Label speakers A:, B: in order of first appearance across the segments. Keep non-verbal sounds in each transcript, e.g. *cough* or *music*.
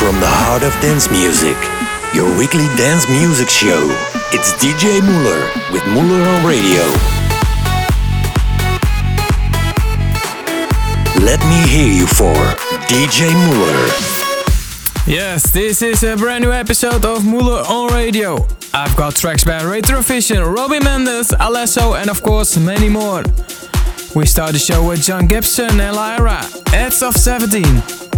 A: From the heart of dance music, your weekly dance music show. It's DJ Muller with Muller on Radio. Let me hear you for DJ Muller.
B: Yes, this is a brand new episode of Muller on Radio. I've got tracks by Retrovision, Robbie Mendes, Alesso, and of course many more. We start the show with John Gibson and Lyra, Edge of 17.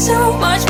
C: so much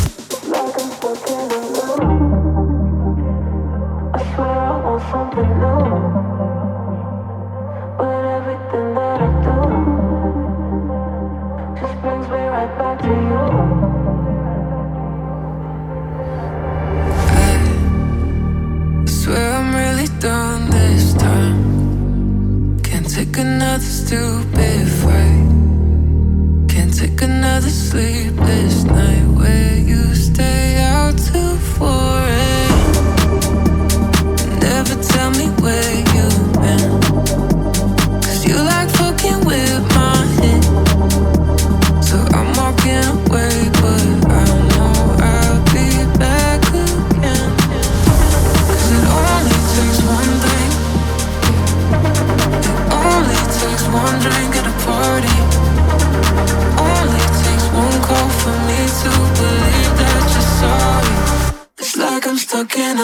D: looking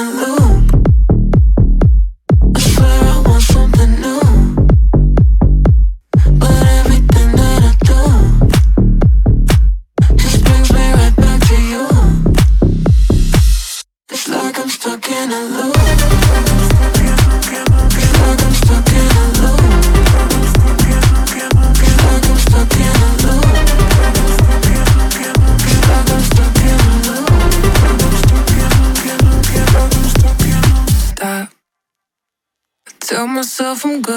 D: myself, I'm
E: good.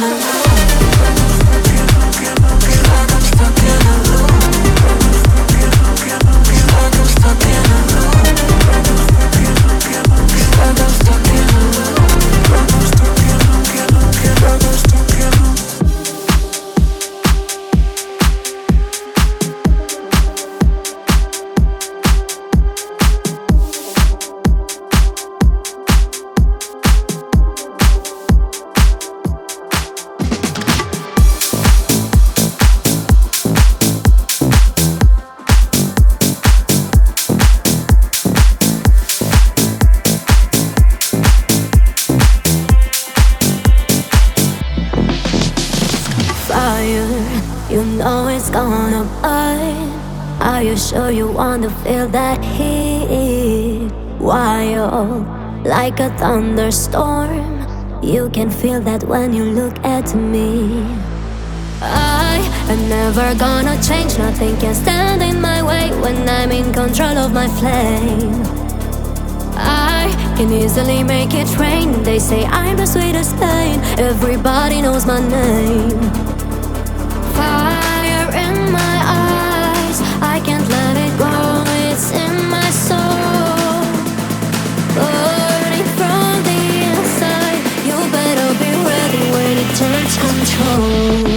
E: time. *laughs* feel that when you look at me. I am never gonna change, nothing can stand in my way when I'm in control of my flame. I can easily make it rain, they say I'm the sweetest thing, everybody knows my name.
F: Oh.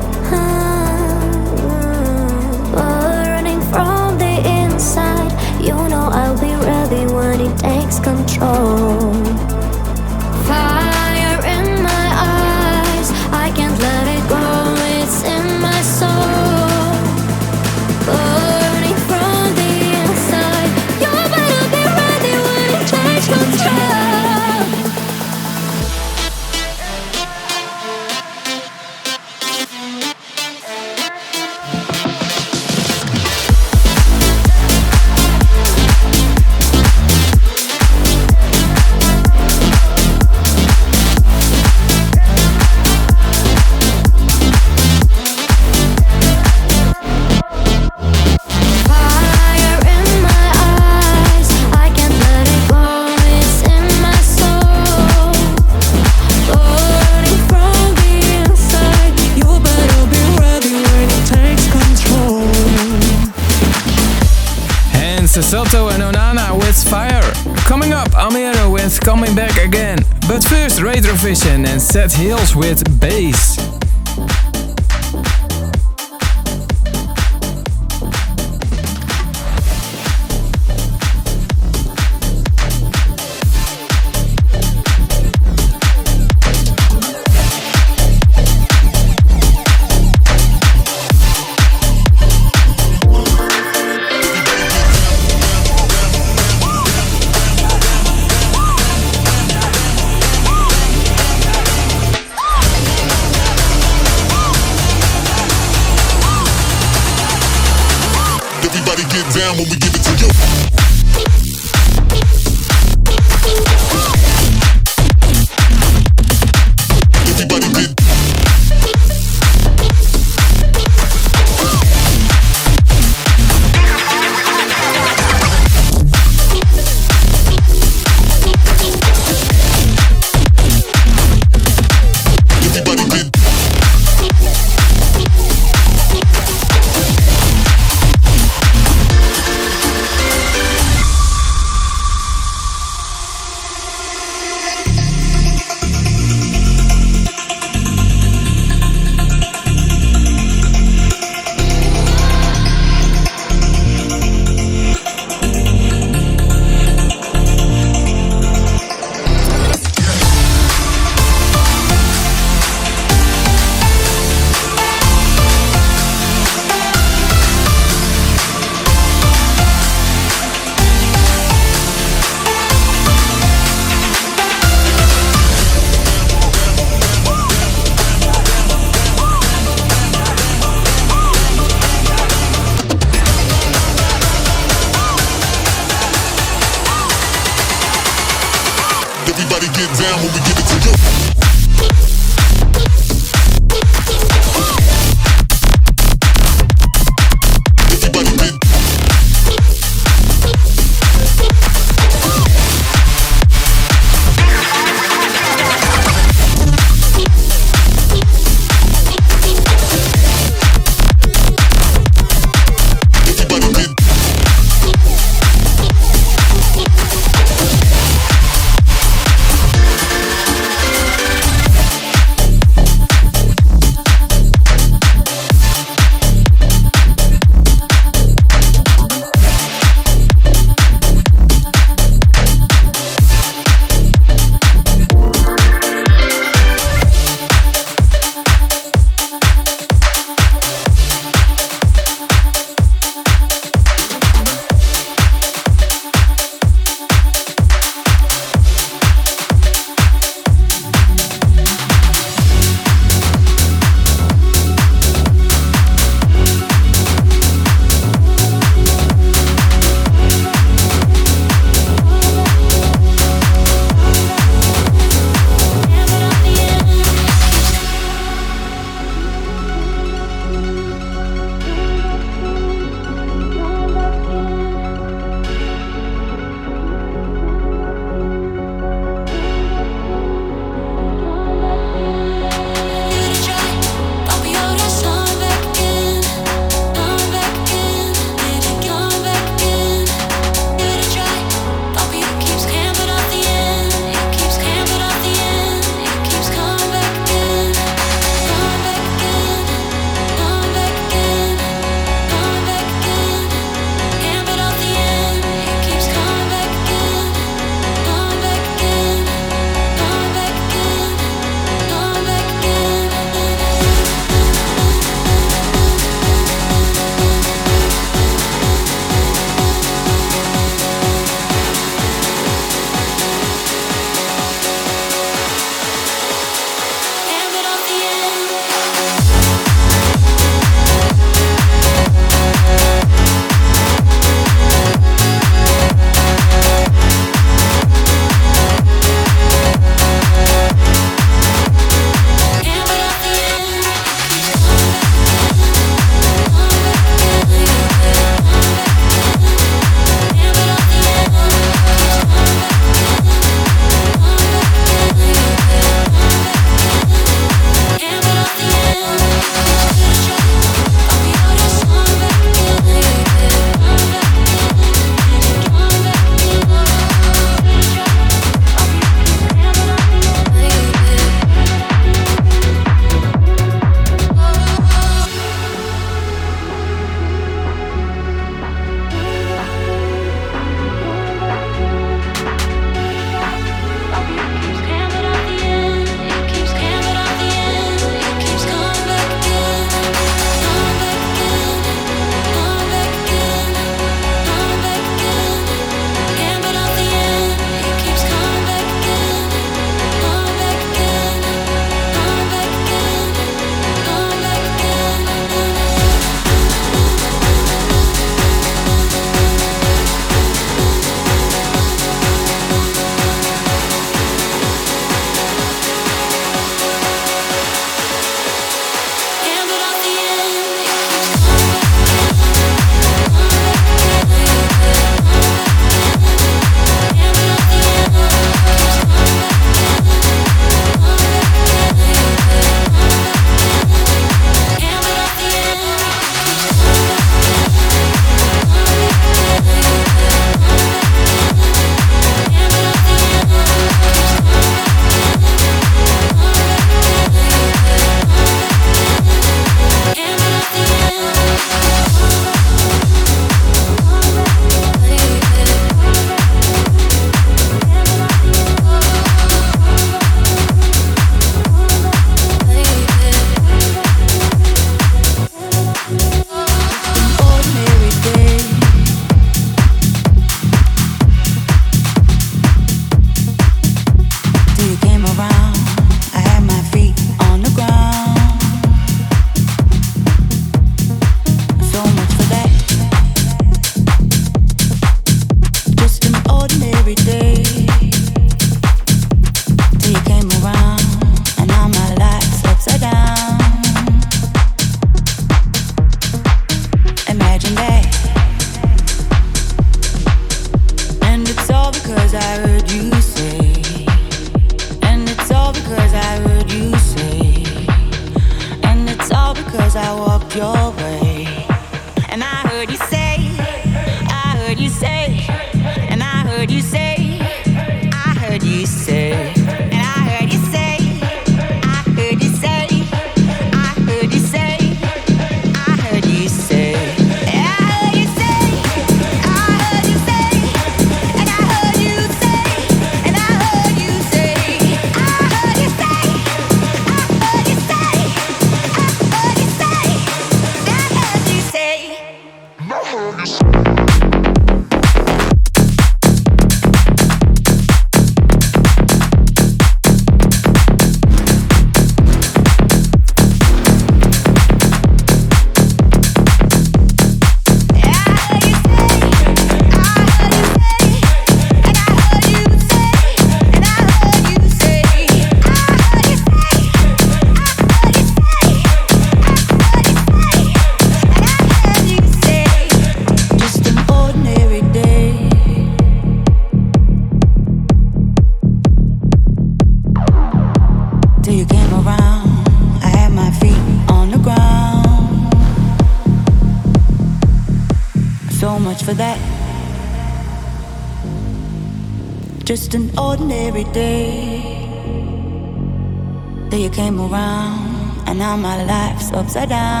F: Upside down.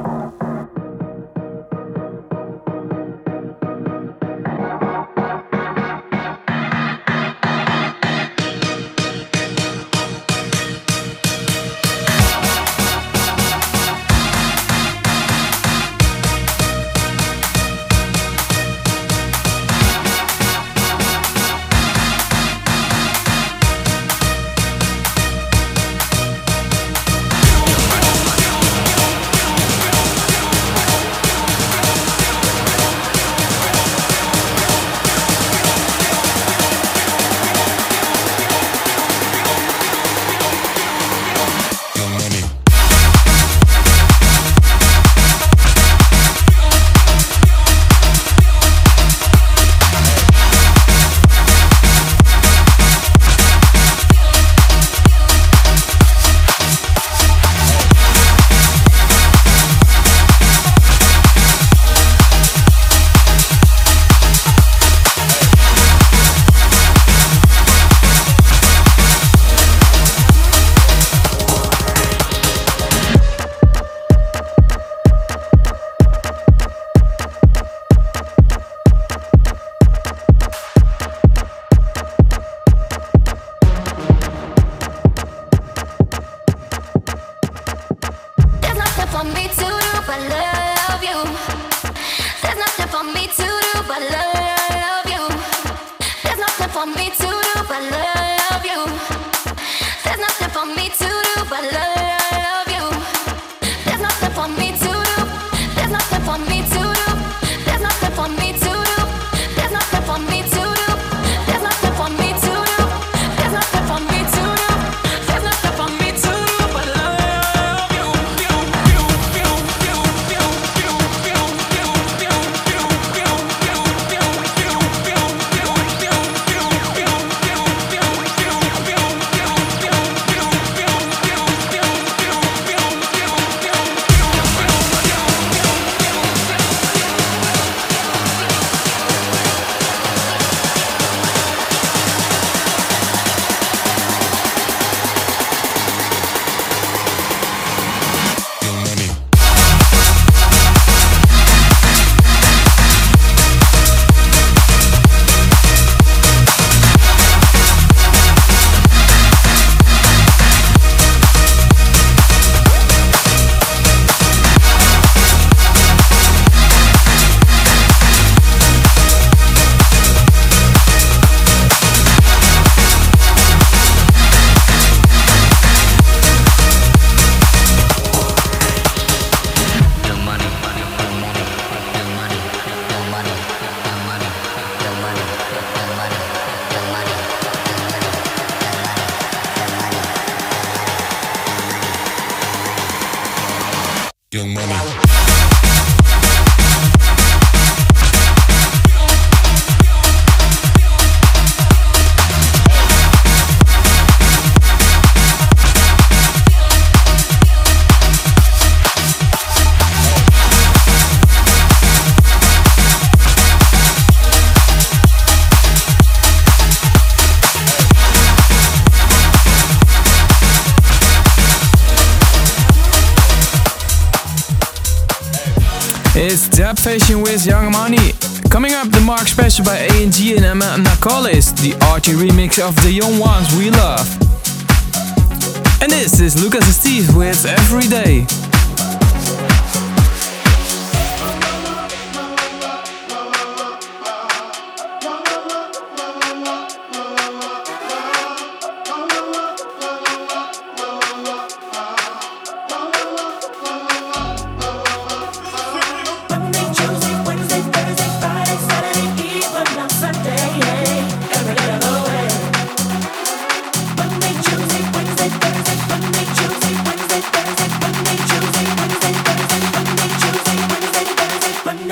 G: The remix of The Young Ones We Love.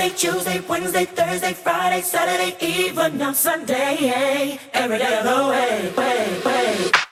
G: Monday, Tuesday, Wednesday, Thursday, Friday, Saturday, even on Sunday. Every day of the way, way, way.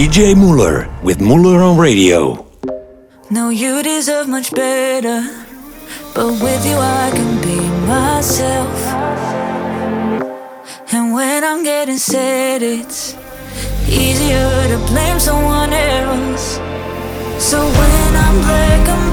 A: DJ Mueller with Mueller on Radio.
H: No, you deserve much better, but with you I can be myself. And when I'm getting sad, it's easier to blame someone else. So when I'm breaking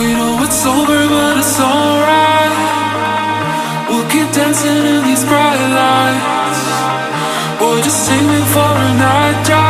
H: We know
I: it's
J: over, but it's alright. We'll keep dancing in these bright lights. Boy, just sing me for a night drive.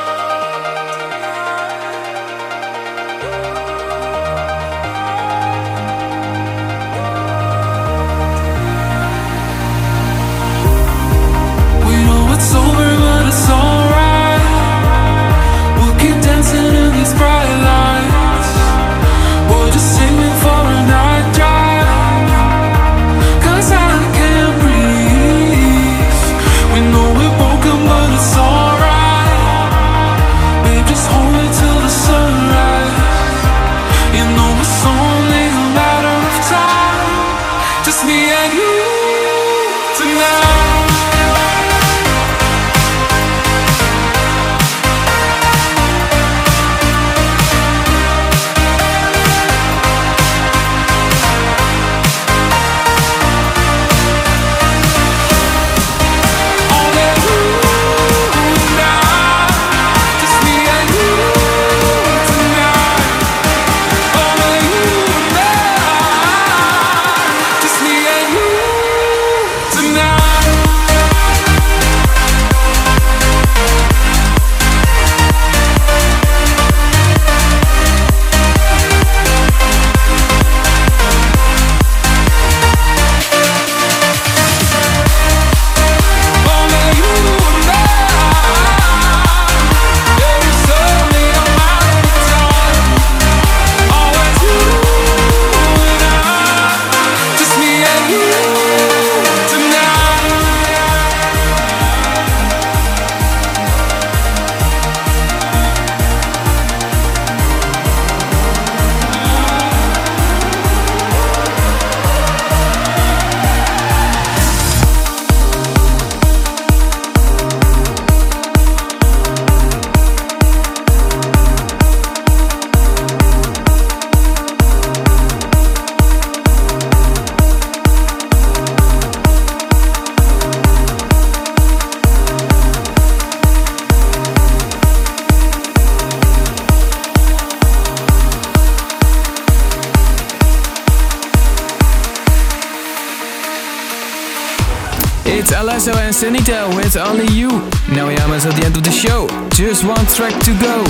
J: It's
K: Alesso and Sanita with Only You. Now we are almost at the end of the show. Just one track to go.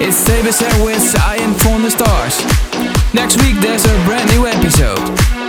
K: It's Tabasar with I Am From The Stars. Next week there's a brand new episode.